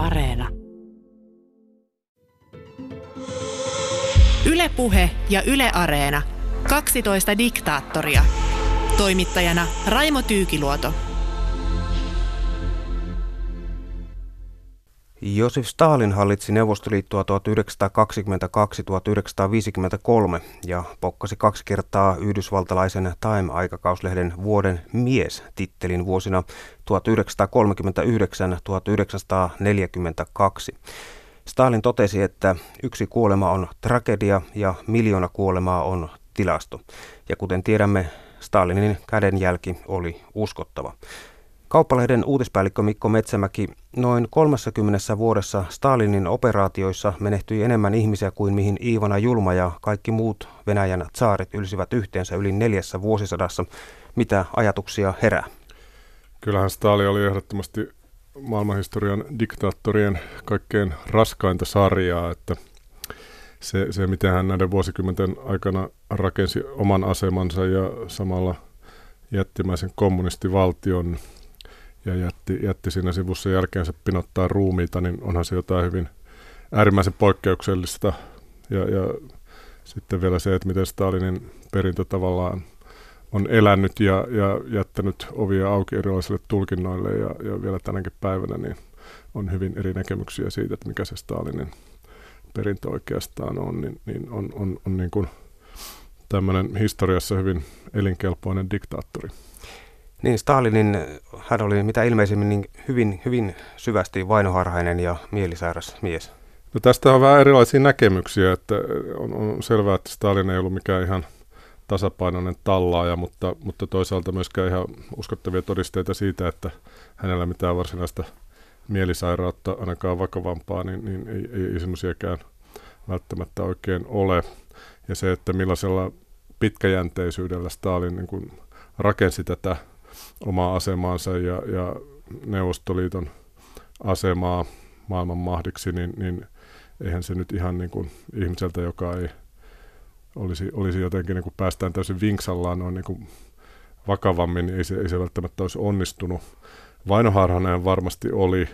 Areena. Ylepuhe ja Yle Areena. 12 diktaattoria. Toimittajana Raimo Tyykiluoto. Josif Stalin hallitsi Neuvostoliittoa 1922-1953 ja pokkasi kaksi kertaa yhdysvaltalaisen Time-aikakauslehden vuoden mies tittelin vuosina 1939-1942. Stalin totesi, että yksi kuolema on tragedia ja miljoona kuolemaa on tilasto. Ja kuten tiedämme, Stalinin kädenjälki oli uskottava. Kauppalehden uutispäällikkö Mikko Metsämäki, noin 30 vuodessa Stalinin operaatioissa menehtyi enemmän ihmisiä kuin mihin Iivana Julma ja kaikki muut Venäjän saaret ylsivät yhteensä yli neljässä vuosisadassa. Mitä ajatuksia herää? Kyllähän Stalin oli ehdottomasti maailmanhistorian diktaattorien kaikkein raskainta sarjaa, että se, se miten hän näiden vuosikymmenten aikana rakensi oman asemansa ja samalla jättimäisen kommunistivaltion ja jätti, jätti siinä sivussa jälkeensä pinottaa ruumiita, niin onhan se jotain hyvin äärimmäisen poikkeuksellista. Ja, ja sitten vielä se, että miten Stalinin perintö tavallaan on elänyt ja, ja jättänyt ovia auki erilaisille tulkinnoille ja, ja vielä tänäkin päivänä niin on hyvin eri näkemyksiä siitä, että mikä se Stalinin perintö oikeastaan on, niin, niin on, on, on niin kuin tämmöinen historiassa hyvin elinkelpoinen diktaattori. Niin, Stalinin, hän oli mitä ilmeisimmin niin hyvin, hyvin syvästi vainoharhainen ja mielisairas mies. No tästä on vähän erilaisia näkemyksiä, että on, on selvää, että Stalin ei ollut mikään ihan tasapainoinen tallaaja, mutta, mutta toisaalta myöskään ihan uskottavia todisteita siitä, että hänellä mitään varsinaista mielisairautta, ainakaan vakavampaa, niin, niin ei, ei, ei semmoisiakaan välttämättä oikein ole. Ja se, että millaisella pitkäjänteisyydellä Stalin niin kuin rakensi tätä omaa asemaansa ja, ja Neuvostoliiton asemaa maailman mahdiksi, niin, niin eihän se nyt ihan niin kuin ihmiseltä, joka ei olisi, olisi jotenkin niin kuin päästään täysin vinksallaan noin niin kuin vakavammin, niin ei se, ei se välttämättä olisi onnistunut. Vainoharhanen varmasti oli,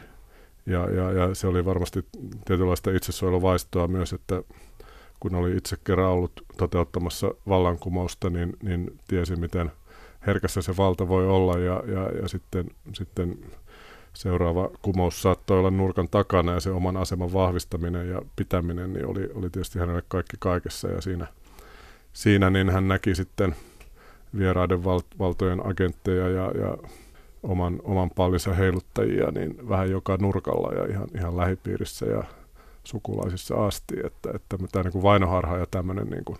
ja, ja, ja se oli varmasti tietynlaista itsesuojeluvaistoa myös, että kun oli itse kerran ollut toteuttamassa vallankumousta, niin, niin tiesi, miten herkässä se valta voi olla, ja, ja, ja sitten, sitten seuraava kumous saattoi olla nurkan takana, ja se oman aseman vahvistaminen ja pitäminen niin oli, oli tietysti hänelle kaikki kaikessa, ja siinä, siinä niin hän näki sitten vieraiden val, valtojen agentteja ja, ja oman, oman pallinsa heiluttajia niin vähän joka nurkalla ja ihan, ihan lähipiirissä ja sukulaisissa asti, että, että tämä niin kuin vainoharha ja tämmöinen, niin kuin,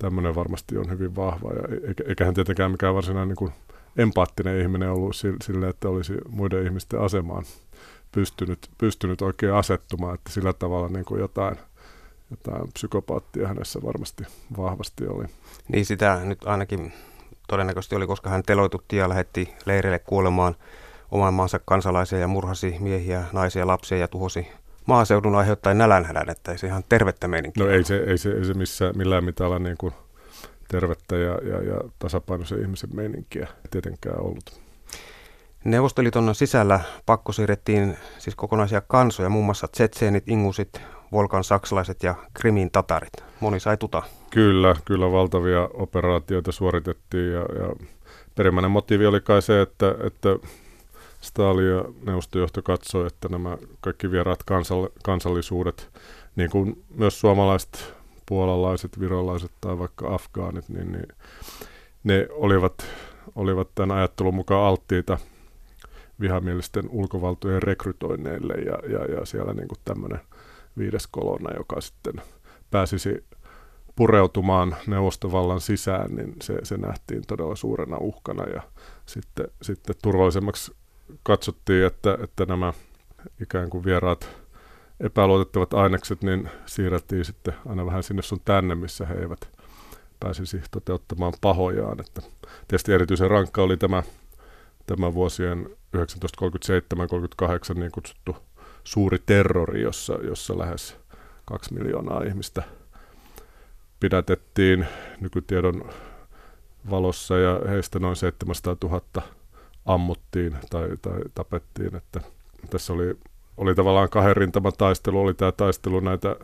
tämmöinen varmasti on hyvin vahva, ja eikä, eikä hän tietenkään mikään varsinainen niin kuin empaattinen ihminen ollut sille, että olisi muiden ihmisten asemaan pystynyt, pystynyt oikein asettumaan, että sillä tavalla niin kuin jotain, jotain psykopaattia hänessä varmasti vahvasti oli. Niin sitä nyt ainakin todennäköisesti oli, koska hän teloitutti ja lähetti leireille kuolemaan oman maansa kansalaisia ja murhasi miehiä, naisia, lapsia ja tuhosi maaseudun aiheuttaen nälänhädän, että ei se ihan tervettä meininkiä. No ei se, ei se, ei se missään, millään mitalla niin kuin tervettä ja, ja, ja tasapainoisen ihmisen meininkiä tietenkään ollut. Neuvostoliiton sisällä pakko siirrettiin siis kokonaisia kansoja, muun muassa tsetseenit, ingusit, Volkan saksalaiset ja Krimin tatarit. Moni sai tuta. Kyllä, kyllä valtavia operaatioita suoritettiin ja, ja perimmäinen motiivi oli kai se, että, että Stalin ja neuvostojohto katsoi, että nämä kaikki vieraat kansall- kansallisuudet, niin kuin myös suomalaiset, puolalaiset, virolaiset tai vaikka afgaanit, niin, niin ne olivat, olivat tämän ajattelun mukaan alttiita vihamielisten ulkovaltojen rekrytoinneille ja, ja, ja siellä niin kuin tämmöinen viides kolonna, joka sitten pääsisi pureutumaan neuvostovallan sisään, niin se, se nähtiin todella suurena uhkana ja sitten, sitten turvallisemmaksi katsottiin, että, että nämä ikään kuin vieraat epäluotettavat ainekset niin siirrettiin sitten aina vähän sinne sun tänne, missä he eivät pääsisi toteuttamaan pahojaan. Että tietysti erityisen rankka oli tämä, tämä vuosien 1937-1938 niin kutsuttu suuri terrori, jossa, jossa lähes kaksi miljoonaa ihmistä pidätettiin nykytiedon valossa ja heistä noin 700 000 ammuttiin tai, tai tapettiin. Että tässä oli oli tavallaan kahden rintaman taistelu, oli tämä taistelu näitä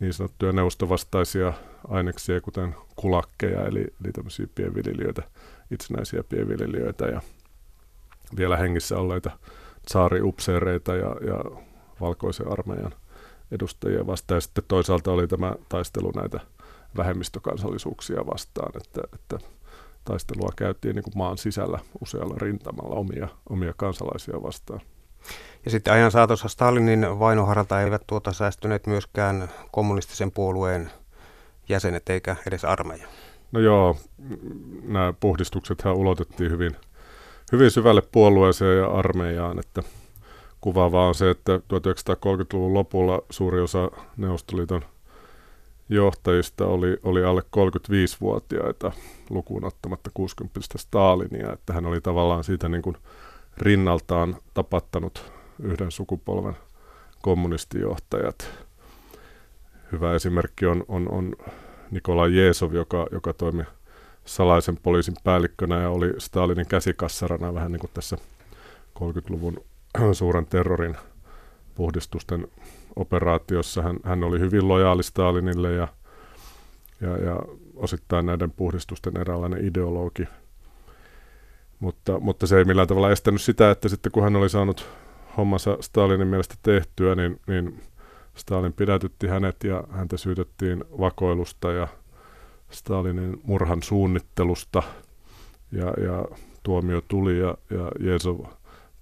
niin sanottuja neuvostovastaisia aineksia, kuten kulakkeja, eli, eli tämmöisiä pienviljelijöitä, itsenäisiä pienviljelijöitä ja vielä hengissä olleita tsaariupseereita ja, ja valkoisen armeijan edustajia vastaan. Ja sitten toisaalta oli tämä taistelu näitä vähemmistökansallisuuksia vastaan, että, että taistelua käytiin niin kuin maan sisällä usealla rintamalla omia, omia kansalaisia vastaan. Ja sitten ajan saatossa Stalinin vainoharalta eivät tuota säästyneet myöskään kommunistisen puolueen jäsenet eikä edes armeija. No joo, nämä puhdistuksethan ulotettiin hyvin, hyvin syvälle puolueeseen ja armeijaan, että kuvaavaa on se, että 1930-luvun lopulla suuri osa Neuvostoliiton johtajista oli, oli alle 35-vuotiaita lukuun ottamatta 60 Stalinia, että hän oli tavallaan siitä niin kuin rinnaltaan tapattanut yhden sukupolven kommunistijohtajat. Hyvä esimerkki on, on, on Nikolai Jeesov, joka, joka toimi salaisen poliisin päällikkönä ja oli Stalinin käsikassarana vähän niin kuin tässä 30-luvun suuren terrorin puhdistusten operaatiossa. Hän, hän oli hyvin lojaali Stalinille ja, ja, ja osittain näiden puhdistusten eräänlainen ideologi. Mutta, mutta se ei millään tavalla estänyt sitä, että sitten kun hän oli saanut hommansa Stalinin mielestä tehtyä, niin, niin Stalin pidätytti hänet ja häntä syytettiin vakoilusta ja Stalinin murhan suunnittelusta. Ja, ja tuomio tuli ja, ja Jezov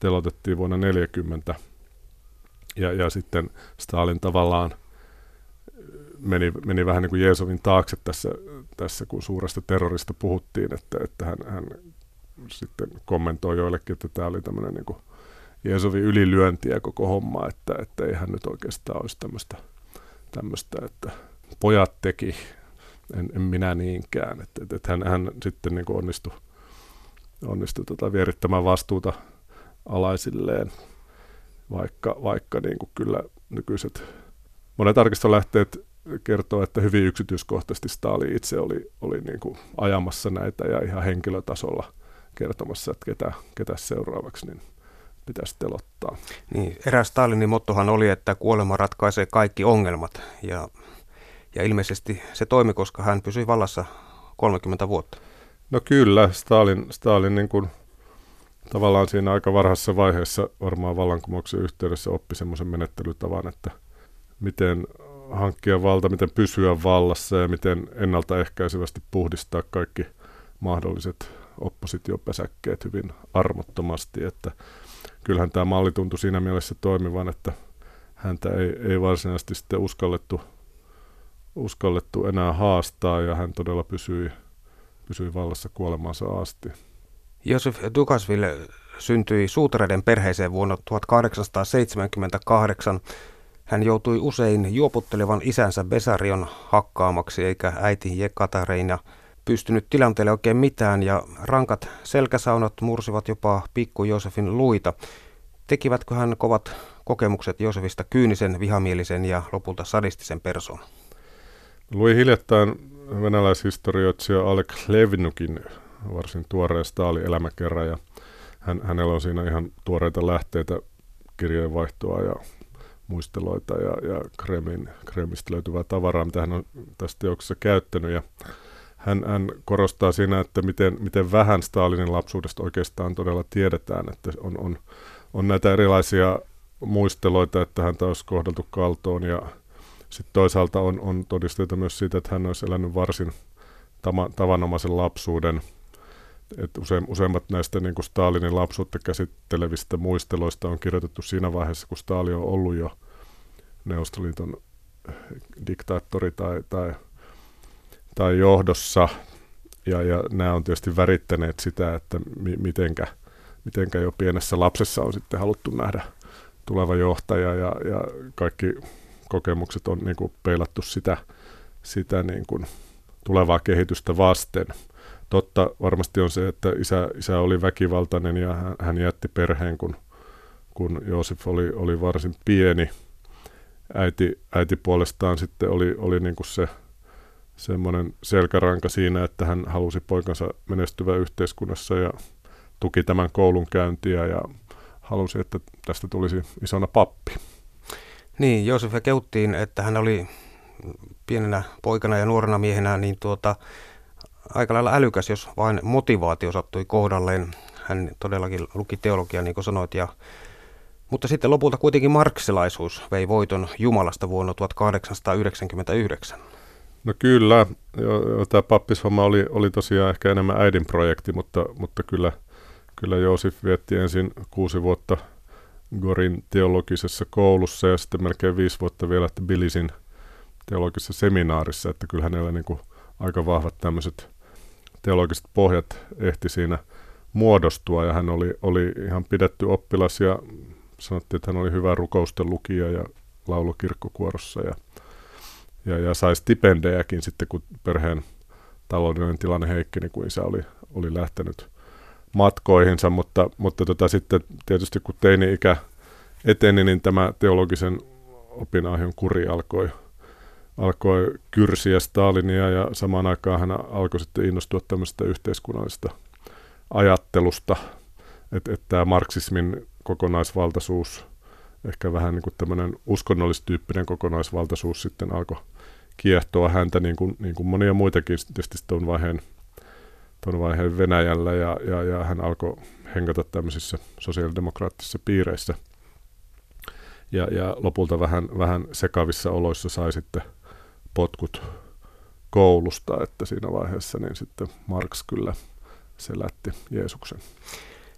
telotettiin vuonna 1940. Ja, ja sitten Stalin tavallaan meni, meni vähän niin kuin Jeesovin taakse tässä, tässä, kun suuresta terrorista puhuttiin, että, että hän, hän sitten kommentoi joillekin, että tämä oli tämmöinen niin kuin Jeesovin ylilyöntiä koko homma, että, että ei hän nyt oikeastaan olisi tämmöistä, tämmöistä että pojat teki, en, en minä niinkään. Että, että, että hän, hän sitten niin kuin onnistui, onnistui tota vierittämään vastuuta alaisilleen, vaikka, vaikka niin kuin kyllä nykyiset monet arkistolähteet kertoo, että hyvin yksityiskohtaisesti Stalin itse oli, oli niin kuin ajamassa näitä ja ihan henkilötasolla kertomassa, että ketä, ketä seuraavaksi niin pitäisi telottaa. Niin, eräs Stalinin mottohan oli, että kuolema ratkaisee kaikki ongelmat ja, ja ilmeisesti se toimi, koska hän pysyi vallassa 30 vuotta. No kyllä, Stalin, Stalin niin kuin tavallaan siinä aika varhaisessa vaiheessa varmaan vallankumouksen yhteydessä oppi semmoisen menettelytavan, että miten hankkia valta, miten pysyä vallassa ja miten ennaltaehkäisevästi puhdistaa kaikki mahdolliset oppositiopesäkkeet hyvin armottomasti, että kyllähän tämä malli tuntui siinä mielessä toimivan, että häntä ei, ei varsinaisesti sitten uskallettu, uskallettu enää haastaa ja hän todella pysyi, pysyi vallassa kuolemansa asti. Josef Dukasville syntyi suutareiden perheeseen vuonna 1878. Hän joutui usein juoputtelevan isänsä Besarion hakkaamaksi, eikä äiti Jekatareina pystynyt tilanteelle oikein mitään, ja rankat selkäsaunat mursivat jopa pikku Josefin luita. Tekivätkö hän kovat kokemukset Josefista kyynisen, vihamielisen ja lopulta sadistisen persoonan? Luin hiljattain venäläishistorioitsija Alek Levnukin varsin tuoreen Staali-elämäkerran ja hän, hänellä on siinä ihan tuoreita lähteitä kirjeenvaihtoa ja muisteloita ja, ja Kremin, Kremistä löytyvää tavaraa, mitä hän on tässä teoksessa käyttänyt. Ja hän, hän korostaa siinä, että miten, miten vähän Stalinin lapsuudesta oikeastaan todella tiedetään, että on, on, on näitä erilaisia muisteloita, että häntä olisi kohdeltu kaltoon ja sitten toisaalta on, on todisteita myös siitä, että hän olisi elänyt varsin tama, tavanomaisen lapsuuden – että use, useimmat näistä niin kuin Stalinin lapsuutta käsittelevistä muisteloista on kirjoitettu siinä vaiheessa, kun Stalin on ollut jo Neuvostoliiton diktaattori tai, tai, tai johdossa. Ja, ja nämä on tietysti värittäneet sitä, että mi, mitenkä, mitenkä jo pienessä lapsessa on sitten haluttu nähdä tuleva johtaja ja, ja kaikki kokemukset on niin kuin peilattu sitä, sitä niin kuin tulevaa kehitystä vasten – Totta varmasti on se, että isä, isä oli väkivaltainen ja hän, hän jätti perheen, kun, kun Joosef oli, oli varsin pieni. Äiti, äiti puolestaan sitten oli, oli niin kuin se semmoinen selkäranka siinä, että hän halusi poikansa menestyvä yhteiskunnassa ja tuki tämän koulun käyntiä ja halusi, että tästä tulisi isona pappi. Niin, Joosefia keuttiin, että hän oli pienenä poikana ja nuorena miehenä niin tuota, aika lailla älykäs, jos vain motivaatio sattui kohdalleen. Hän todellakin luki teologiaa, niin kuin sanoit, ja mutta sitten lopulta kuitenkin marksilaisuus vei voiton Jumalasta vuonna 1899. No kyllä, tämä pappishomma oli, oli tosiaan ehkä enemmän äidin projekti, mutta, mutta kyllä, kyllä Joosif vietti ensin kuusi vuotta Gorin teologisessa koulussa ja sitten melkein viisi vuotta vielä Bilisin teologisessa seminaarissa, että kyllä hänellä niin kuin aika vahvat tämmöiset teologiset pohjat ehti siinä muodostua ja hän oli, oli ihan pidetty oppilas ja sanottiin, että hän oli hyvä rukousten lukija ja laulukirkkokuorossa ja, ja, ja sai stipendejäkin sitten, kun perheen taloudellinen tilanne heikkeni, kun isä oli, oli lähtenyt matkoihinsa, mutta, mutta tota, sitten tietysti kun teini-ikä eteni, niin tämä teologisen opinahjon kuri alkoi, alkoi kyrsiä Stalinia ja samaan aikaan hän alkoi sitten innostua tämmöisestä yhteiskunnallisesta ajattelusta, että, että tämä marksismin kokonaisvaltaisuus, ehkä vähän niin kuin tämmöinen uskonnollistyyppinen kokonaisvaltaisuus sitten alkoi kiehtoa häntä niin kuin, niin kuin monia muitakin tietysti tuon vaiheen, tuon vaiheen Venäjällä ja, ja, ja hän alkoi hengata tämmöisissä sosiaalidemokraattisissa piireissä. Ja, ja lopulta vähän, vähän sekavissa oloissa sai sitten potkut koulusta, että siinä vaiheessa niin sitten Marx kyllä selätti Jeesuksen.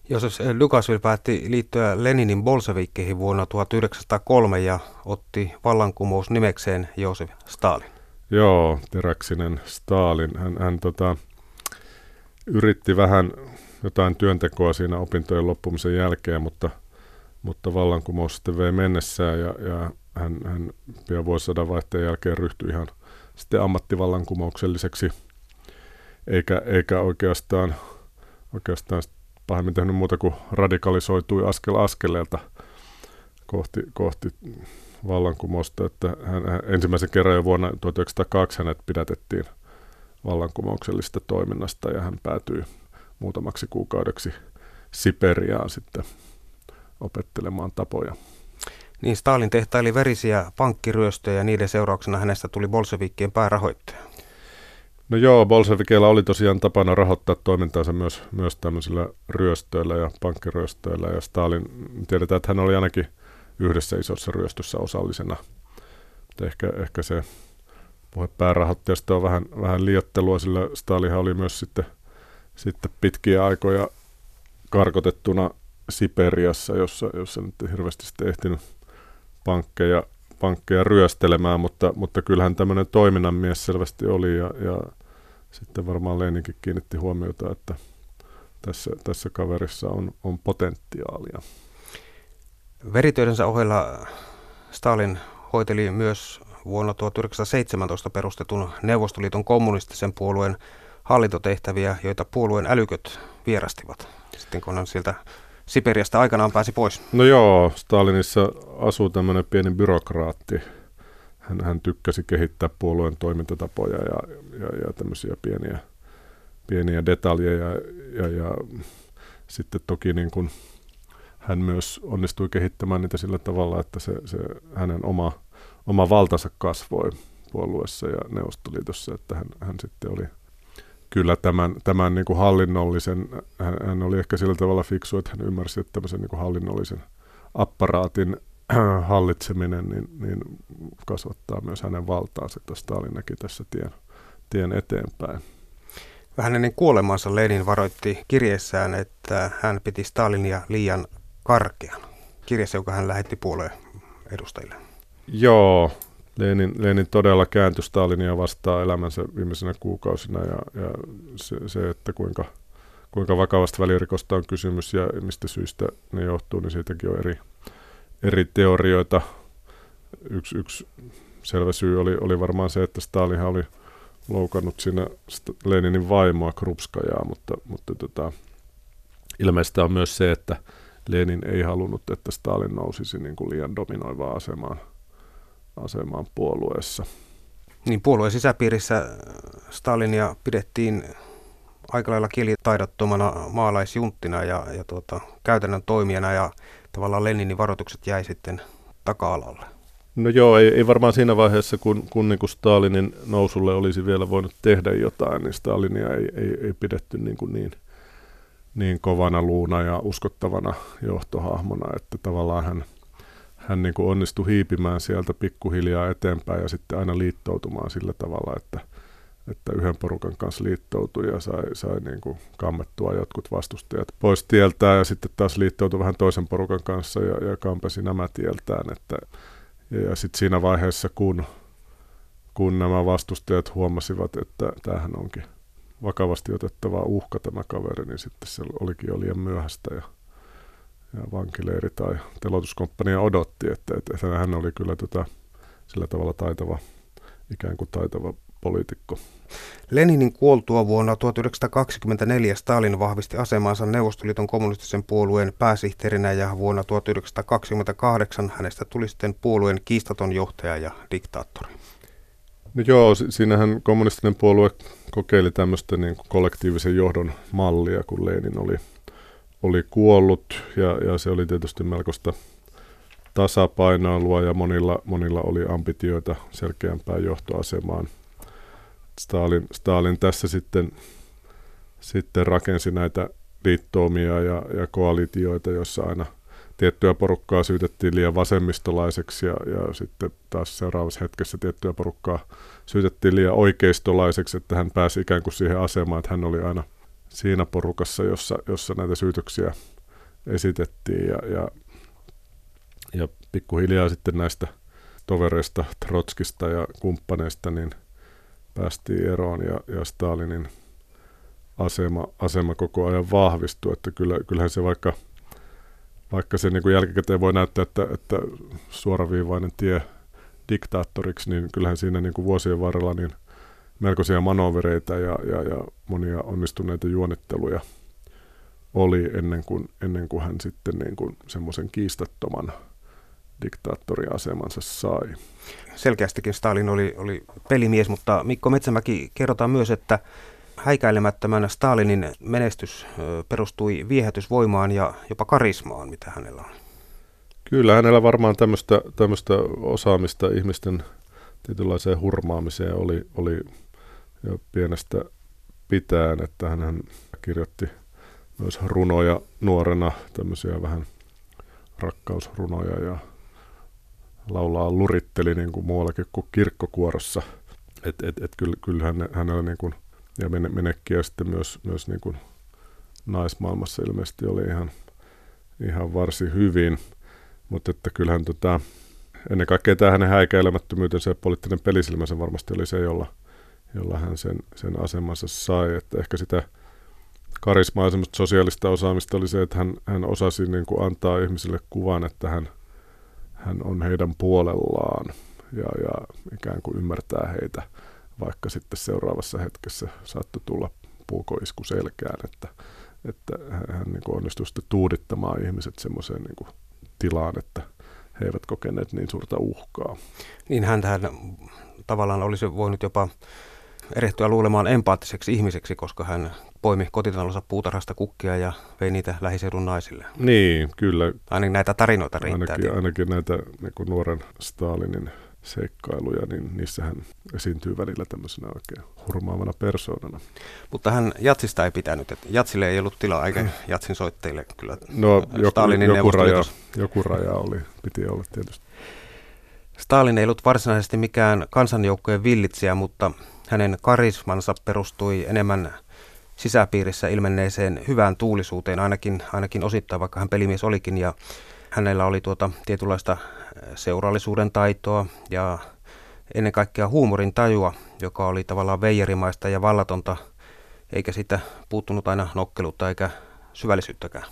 Josef Lukasville päätti liittyä Leninin bolsevikkeihin vuonna 1903 ja otti vallankumous nimekseen Josef Stalin. Joo, teräksinen Stalin. Hän, hän tota, yritti vähän jotain työntekoa siinä opintojen loppumisen jälkeen, mutta, mutta vallankumous sitten vei mennessään ja, ja hän, hän pian vuosisadan vaihteen jälkeen ryhtyi ihan sitten ammattivallankumoukselliseksi, eikä, eikä oikeastaan, oikeastaan pahemmin tehnyt muuta kuin radikalisoitui askel askeleelta kohti, kohti vallankumousta. Että hän, hän, ensimmäisen kerran jo vuonna 1902 hänet pidätettiin vallankumouksellista toiminnasta ja hän päätyi muutamaksi kuukaudeksi Siperiaan sitten opettelemaan tapoja. Niin Stalin tehtaili verisiä pankkiryöstöjä ja niiden seurauksena hänestä tuli bolsevikkien päärahoittaja. No joo, bolsevikeilla oli tosiaan tapana rahoittaa toimintaansa myös, myös tämmöisillä ryöstöillä ja pankkiryöstöillä. Ja Stalin, tiedetään, että hän oli ainakin yhdessä isossa ryöstössä osallisena. Ehkä, ehkä se puhe päärahoittajasta on vähän, vähän liiottelua, sillä Stalinhan oli myös sitten, sitten pitkiä aikoja karkotettuna Siperiassa, jossa, jossa nyt hirveästi sitten ehtinyt pankkeja, pankkeja ryöstelemään, mutta, mutta kyllähän tämmöinen toiminnan mies selvästi oli ja, ja sitten varmaan Leninkin kiinnitti huomiota, että tässä, tässä kaverissa on, on potentiaalia. Veritöidensä ohella Stalin hoiteli myös vuonna 1917 perustetun Neuvostoliiton kommunistisen puolueen hallintotehtäviä, joita puolueen älyköt vierastivat. Sitten kun hän sieltä Siperiasta aikanaan pääsi pois. No joo, Stalinissa asuu tämmöinen pieni byrokraatti, hän, hän tykkäsi kehittää puolueen toimintatapoja ja, ja, ja tämmöisiä pieniä, pieniä detaljeja ja, ja, ja sitten toki niin kuin hän myös onnistui kehittämään niitä sillä tavalla, että se, se hänen oma, oma valtansa kasvoi puolueessa ja Neuvostoliitossa, että hän, hän sitten oli kyllä tämän, tämän niin kuin hallinnollisen, hän, hän oli ehkä sillä tavalla fiksu, että hän ymmärsi, että tämmöisen niin kuin hallinnollisen apparaatin hallitseminen niin, niin kasvattaa myös hänen valtaansa, että Stalin näki tässä tien, tien eteenpäin. Vähän ennen kuolemansa Lenin varoitti kirjeessään, että hän piti Stalinia liian karkean. Kirjassa, joka hän lähetti puolueen edustajille. Joo, Lenin, Lenin todella kääntyi Stalinia vastaan elämänsä viimeisenä kuukausina ja, ja se, se, että kuinka, kuinka vakavasta välirikosta on kysymys ja mistä syystä ne johtuu, niin siitäkin on eri, eri teorioita. Yksi, yksi selvä syy oli, oli varmaan se, että Stalin oli loukannut siinä Leninin vaimoa Krupskajaa, mutta, mutta tota, ilmeistä on myös se, että Lenin ei halunnut, että Stalin nousisi niin kuin liian dominoivaan asemaan, asemaan puolueessa. Niin puolueen sisäpiirissä Stalinia pidettiin aika lailla kielitaidottomana maalaisjunttina ja, ja tuota, käytännön toimijana ja tavallaan Leninin varoitukset jäi sitten taka-alalle. No joo, ei, ei varmaan siinä vaiheessa, kun, kun niin kuin Stalinin nousulle olisi vielä voinut tehdä jotain, niin Stalinia ei, ei, ei pidetty niin, kuin niin, niin kovana luuna ja uskottavana johtohahmona, että tavallaan hän, hän niin kuin onnistui hiipimään sieltä pikkuhiljaa eteenpäin ja sitten aina liittoutumaan sillä tavalla, että, että yhden porukan kanssa liittoutui ja sai, sai niin kuin kammettua jotkut vastustajat pois tieltään ja sitten taas liittoutui vähän toisen porukan kanssa ja, ja kampesi nämä tieltään, että ja, ja sitten siinä vaiheessa, kun, kun nämä vastustajat huomasivat, että tämähän onkin vakavasti otettava uhka tämä kaveri, niin sitten se olikin jo liian myöhäistä ja, ja vankileiri tai telotuskomppania odotti, että, että hän oli kyllä tota, sillä tavalla taitava, ikään kuin taitava poliitikko. Leninin kuoltua vuonna 1924 Stalin vahvisti asemansa Neuvostoliiton kommunistisen puolueen pääsihteerinä ja vuonna 1928 hänestä tuli sitten puolueen kiistaton johtaja ja diktaattori. No joo, siinähän kommunistinen puolue kokeili tämmöistä niin kuin kollektiivisen johdon mallia, kun Lenin oli, oli kuollut ja, ja se oli tietysti melkoista tasapainoilua ja monilla, monilla oli ambitioita selkeämpään johtoasemaan – Stalin, Stalin tässä sitten, sitten rakensi näitä liittoumia ja, ja koalitioita, joissa aina tiettyä porukkaa syytettiin liian vasemmistolaiseksi ja, ja sitten taas seuraavassa hetkessä tiettyä porukkaa syytettiin liian oikeistolaiseksi, että hän pääsi ikään kuin siihen asemaan, että hän oli aina siinä porukassa, jossa, jossa näitä syytöksiä esitettiin ja, ja, ja pikkuhiljaa sitten näistä tovereista, Trotskista ja kumppaneista, niin – päästiin eroon ja, ja Stalinin asema, asema koko ajan vahvistui, että kyllä, kyllähän se vaikka, vaikka se niin jälkikäteen voi näyttää, että, että suoraviivainen tie diktaattoriksi, niin kyllähän siinä niin kuin vuosien varrella niin melkoisia manovereita ja, ja, ja monia onnistuneita juonitteluja oli ennen kuin, ennen kuin hän sitten niin kuin semmoisen kiistattoman diktaattoriasemansa sai. Selkeästikin Stalin oli, oli pelimies, mutta Mikko Metsämäki kerrotaan myös, että häikäilemättömän Stalinin menestys perustui viehätysvoimaan ja jopa karismaan, mitä hänellä on. Kyllä, hänellä varmaan tämmöistä, tämmöistä osaamista ihmisten tietynlaiseen hurmaamiseen oli, oli jo pienestä pitäen, että hän kirjoitti myös runoja nuorena, tämmöisiä vähän rakkausrunoja ja laulaa luritteli niin kuin muuallakin kuin kirkkokuorossa. Et, et, et kyllä, kyllä hän, hänellä niin kuin, ja menekkiä sitten myös, myös niin kuin naismaailmassa ilmeisesti oli ihan, ihan varsin hyvin. Mutta että kyllähän tota, ennen kaikkea tämä hänen häikäilemättömyytensä ja poliittinen pelisilmänsä varmasti oli se, jolla, jolla hän sen, sen asemansa sai. Että ehkä sitä karismaa ja sosiaalista osaamista oli se, että hän, hän osasi niin kuin antaa ihmisille kuvan, että hän – hän on heidän puolellaan ja, ja ikään kuin ymmärtää heitä, vaikka sitten seuraavassa hetkessä saattoi tulla puukoisku selkään, että, että hän niin kuin onnistui sitten tuudittamaan ihmiset semmoiseen niin tilaan, että he eivät kokeneet niin suurta uhkaa. Niin hän tavallaan olisi voinut jopa erehtyä luulemaan empaattiseksi ihmiseksi, koska hän poimi kotitalonsa puutarhasta kukkia ja vei niitä lähiseudun naisille. Niin, kyllä. Ainakin näitä tarinoita riittää. Ainakin, ainakin näitä niin nuoren Stalinin seikkailuja, niin niissähän esiintyy välillä tämmöisenä oikein hurmaavana persoonana. Mutta hän jatsista ei pitänyt, että jatsille ei ollut tilaa, eikä jatsin soitteille kyllä No joku, joku, raja, joku raja oli, piti olla tietysti. Stalin ei ollut varsinaisesti mikään kansanjoukkojen villitsijä, mutta hänen karismansa perustui enemmän sisäpiirissä ilmenneeseen hyvään tuulisuuteen, ainakin, ainakin osittain, vaikka hän pelimies olikin. Ja hänellä oli tuota tietynlaista seurallisuuden taitoa ja ennen kaikkea huumorin tajua, joka oli tavallaan veijerimaista ja vallatonta, eikä sitä puuttunut aina nokkeluutta eikä syvällisyyttäkään.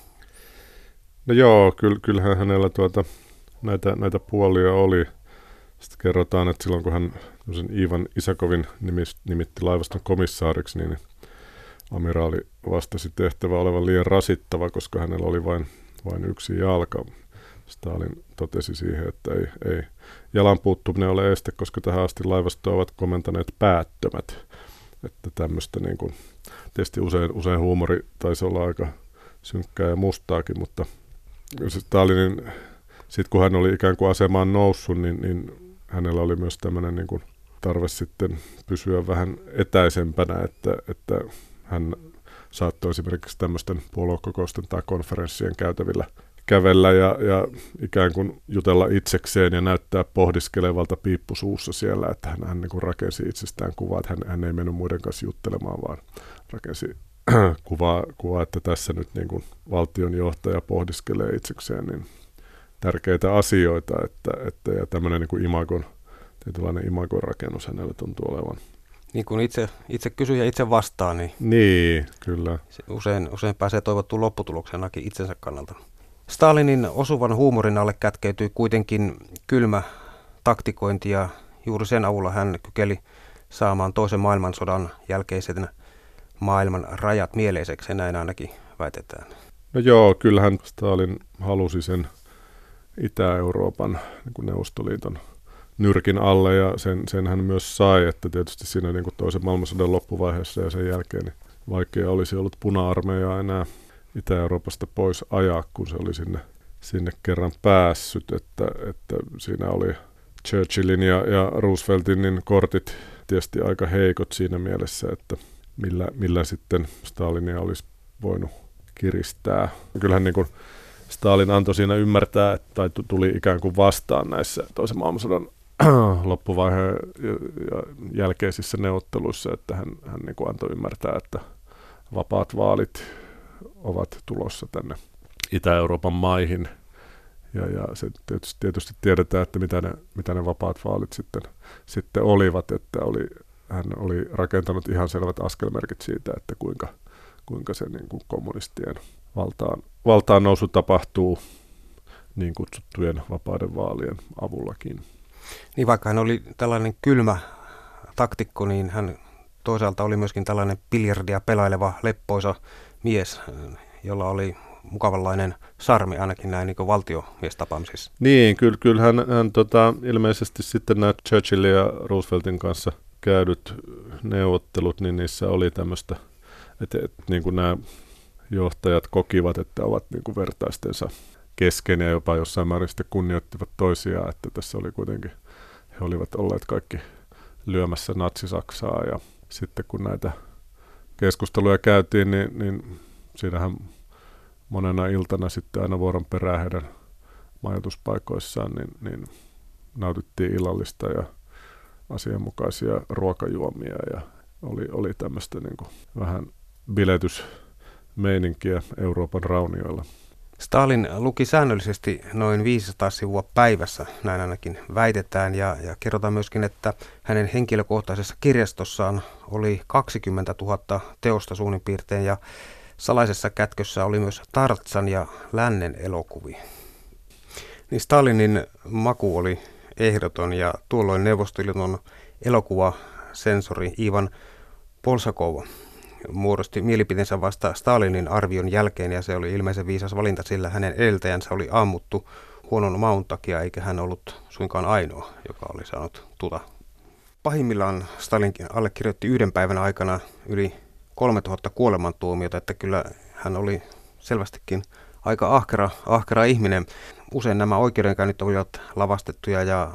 No joo, kyllä, kyllähän hänellä tuota, näitä, näitä puolia oli. Sitten kerrotaan, että silloin kun hän Ivan Isakovin nimitti laivaston komissaariksi, niin amiraali vastasi tehtävä olevan liian rasittava, koska hänellä oli vain, vain yksi jalka. Stalin totesi siihen, että ei, ei jalan puuttuminen ole este, koska tähän asti laivastoa ovat komentaneet päättömät. Että tämmöistä niin kuin, tietysti usein, usein huumori taisi olla aika synkkää ja mustaakin, mutta Stalinin, sitten kun hän oli ikään kuin asemaan noussut, niin, niin hänellä oli myös tämmöinen niin kuin tarve sitten pysyä vähän etäisempänä, että, että hän saattoi esimerkiksi tämmöisten puoluekokousten tai konferenssien käytävillä kävellä ja, ja ikään kuin jutella itsekseen ja näyttää pohdiskelevalta piippusuussa siellä, että hän, hän niin kuin rakensi itsestään kuvaa, että hän, hän ei mennyt muiden kanssa juttelemaan, vaan rakensi kuvaa, kuvaa, että tässä nyt niin kuin valtion johtaja pohdiskelee itsekseen niin tärkeitä asioita, että, että ja tämmöinen niin kuin imagon, tietynlainen imagon rakennus hänelle tuntuu olevan niin kuin itse, itse kysyy ja itse vastaa, niin, niin kyllä. Usein, usein pääsee toivottuun lopputuloksenakin itsensä kannalta. Stalinin osuvan huumorin alle kätkeytyi kuitenkin kylmä taktikointi ja juuri sen avulla hän kykeli saamaan toisen maailmansodan jälkeisen maailman rajat mieleiseksi, näin ainakin väitetään. No joo, kyllähän Stalin halusi sen Itä-Euroopan niin Neuvostoliiton nyrkin alle ja sen, sen hän myös sai, että tietysti siinä niin kuin toisen maailmansodan loppuvaiheessa ja sen jälkeen niin vaikea olisi ollut puna-armeijaa enää Itä-Euroopasta pois ajaa, kun se oli sinne, sinne kerran päässyt, että, että siinä oli Churchillin ja, ja Rooseveltin niin kortit tietysti aika heikot siinä mielessä, että millä, millä sitten Stalinia olisi voinut kiristää. Kyllähän niin kuin Stalin antoi siinä ymmärtää, tai tuli ikään kuin vastaan näissä toisen maailmansodan loppuvaiheen jälkeisissä neuvotteluissa, että hän, hän niin kuin antoi ymmärtää, että vapaat vaalit ovat tulossa tänne Itä-Euroopan maihin. Ja, ja se tietysti, tietysti tiedetään, että mitä ne, mitä ne vapaat vaalit sitten, sitten olivat, että oli, hän oli rakentanut ihan selvät askelmerkit siitä, että kuinka, kuinka se niin kuin kommunistien valtaan, valtaan nousu tapahtuu niin kutsuttujen vapaiden vaalien avullakin. Niin vaikka hän oli tällainen kylmä taktikko, niin hän toisaalta oli myöskin tällainen biljardia pelaileva leppoisa mies, jolla oli mukavanlainen sarmi ainakin näin niin valtiomiestapaamisissa. Niin, kyllä, kyllä hän, hän tota, ilmeisesti sitten nämä Churchillin ja Rooseveltin kanssa käydyt neuvottelut, niin niissä oli tämmöistä, että, että niin kuin nämä johtajat kokivat, että ovat niin kuin vertaistensa kesken ja jopa jossain määrin sitten kunnioittivat toisiaan, että tässä oli kuitenkin, he olivat olleet kaikki lyömässä natsisaksaa ja sitten kun näitä keskusteluja käytiin, niin, niin siinähän monena iltana sitten aina vuoron perään heidän majoituspaikoissaan, niin, niin nautittiin illallista ja asianmukaisia ruokajuomia ja oli, oli tämmöistä niin kuin vähän biletysmeininkiä Euroopan raunioilla. Stalin luki säännöllisesti noin 500 sivua päivässä, näin ainakin väitetään, ja, ja kerrotaan myöskin, että hänen henkilökohtaisessa kirjastossaan oli 20 000 teosta suunnin piirtein, ja salaisessa kätkössä oli myös Tartsan ja Lännen elokuvia. Niin Stalinin maku oli ehdoton, ja tuolloin Neuvostoliiton elokuvasensori Ivan Polsakov muodosti mielipiteensä vasta Stalinin arvion jälkeen ja se oli ilmeisen viisas valinta, sillä hänen edeltäjänsä oli ammuttu huonon maun takia, eikä hän ollut suinkaan ainoa, joka oli saanut tuta. Pahimmillaan Stalin allekirjoitti yhden päivän aikana yli 3000 kuolemantuomiota, että kyllä hän oli selvästikin aika ahkera, ahkera ihminen. Usein nämä oikeudenkäynnit olivat lavastettuja ja äh,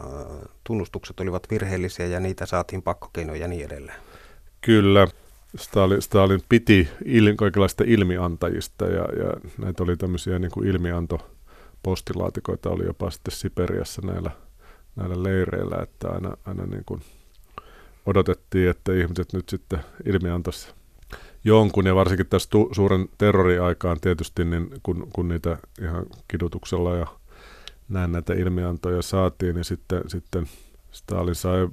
tunnustukset olivat virheellisiä ja niitä saatiin pakkokeinoja ja niin edelleen. Kyllä. Stalin, Stalin piti il, kaikenlaista ilmiantajista ja, ja näitä oli tämmöisiä niin kuin ilmiantopostilaatikoita oli jopa sitten Siperiassa näillä, näillä leireillä, että aina, aina niin kuin odotettiin, että ihmiset nyt sitten ilmiantaisi jonkun, ja varsinkin tässä tu- suuren terroriaikaan tietysti, niin kun, kun niitä ihan kidutuksella ja näin näitä ilmiantoja saatiin, niin sitten, sitten Stalin sai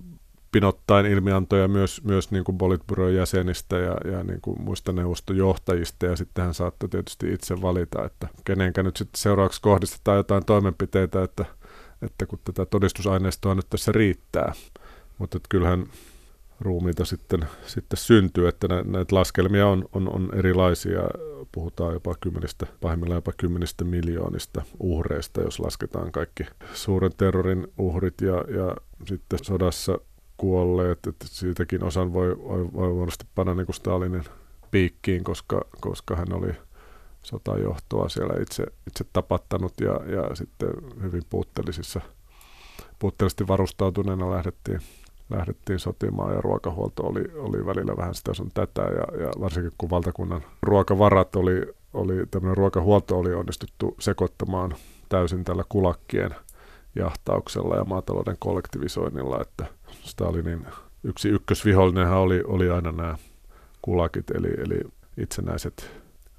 pinottain ilmiantoja myös, myös niin kuin Politbyron jäsenistä ja, ja niin kuin muista neuvostojohtajista, ja sitten hän saattoi tietysti itse valita, että kenenkä nyt sitten seuraavaksi kohdistetaan jotain toimenpiteitä, että, että kun tätä todistusaineistoa nyt tässä riittää. Mutta kyllähän ruumiita sitten, sitten syntyy, että näitä laskelmia on, on, on erilaisia. Puhutaan jopa kymmenistä, pahimmillaan jopa kymmenistä miljoonista uhreista, jos lasketaan kaikki suuren terrorin uhrit ja, ja sitten sodassa kuolleet, että siitäkin osan voi, voi, voi panna niin kuin Stalinin piikkiin, koska, koska hän oli sotajohtoa siellä itse, itse tapattanut ja, ja sitten hyvin puutteellisissa, puutteellisesti varustautuneena lähdettiin, lähdettiin sotimaan ja ruokahuolto oli, oli välillä vähän sitä sun tätä ja, ja varsinkin kun valtakunnan ruokavarat oli, oli tämmöinen ruokahuolto oli onnistuttu sekoittamaan täysin tällä kulakkien jahtauksella ja maatalouden kollektivisoinnilla, että Stalinin yksi ykkösvihollinenhan oli, oli aina nämä kulakit, eli, eli itsenäiset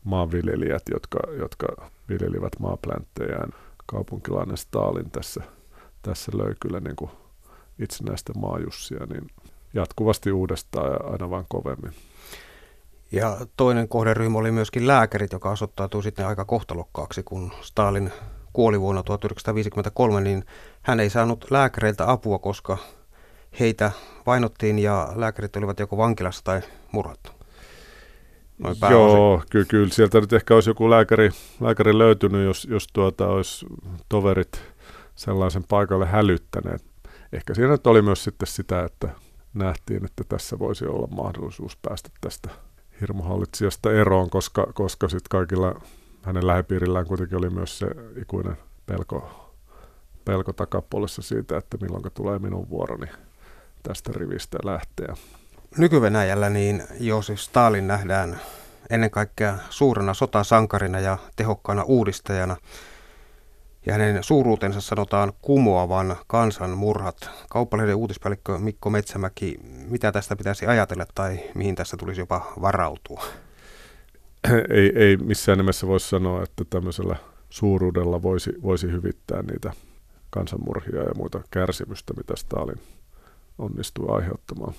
maanviljelijät, jotka, jotka viljelivät maaplänttejään. Kaupunkilainen Stalin tässä, tässä löi kyllä niin kuin itsenäistä maajussia niin jatkuvasti uudestaan ja aina vain kovemmin. Ja toinen kohderyhmä oli myöskin lääkärit, joka osoittautui sitten aika kohtalokkaaksi, kun Stalin kuoli vuonna 1953, niin hän ei saanut lääkäreiltä apua, koska heitä vainottiin ja lääkärit olivat joko vankilassa tai murhattu. Joo, kyllä, kyllä sieltä nyt ehkä olisi joku lääkäri, lääkäri löytynyt, jos, jos tuota olisi toverit sellaisen paikalle hälyttäneet. Ehkä siinä nyt oli myös sitten sitä, että nähtiin, että tässä voisi olla mahdollisuus päästä tästä hirmuhallitsijasta eroon, koska, koska sitten kaikilla hänen lähipiirillään kuitenkin oli myös se ikuinen pelko, pelko takapuolessa siitä, että milloin tulee minun vuoroni tästä rivistä lähteä. Nyky-Venäjällä niin Joosif Stalin nähdään ennen kaikkea suurena sotasankarina ja tehokkaana uudistajana. Ja hänen suuruutensa sanotaan kumoavan kansanmurhat. Kauppalehden uutispäällikkö Mikko Metsämäki, mitä tästä pitäisi ajatella tai mihin tässä tulisi jopa varautua? Ei, ei missään nimessä voisi sanoa, että tämmöisellä suuruudella voisi, voisi hyvittää niitä kansanmurhia ja muita kärsimystä, mitä Stalin onnistui aiheuttamaan.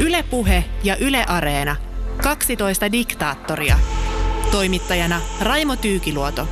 Ylepuhe ja Yle Areena. 12 diktaattoria. Toimittajana Raimo Tyykiluoto.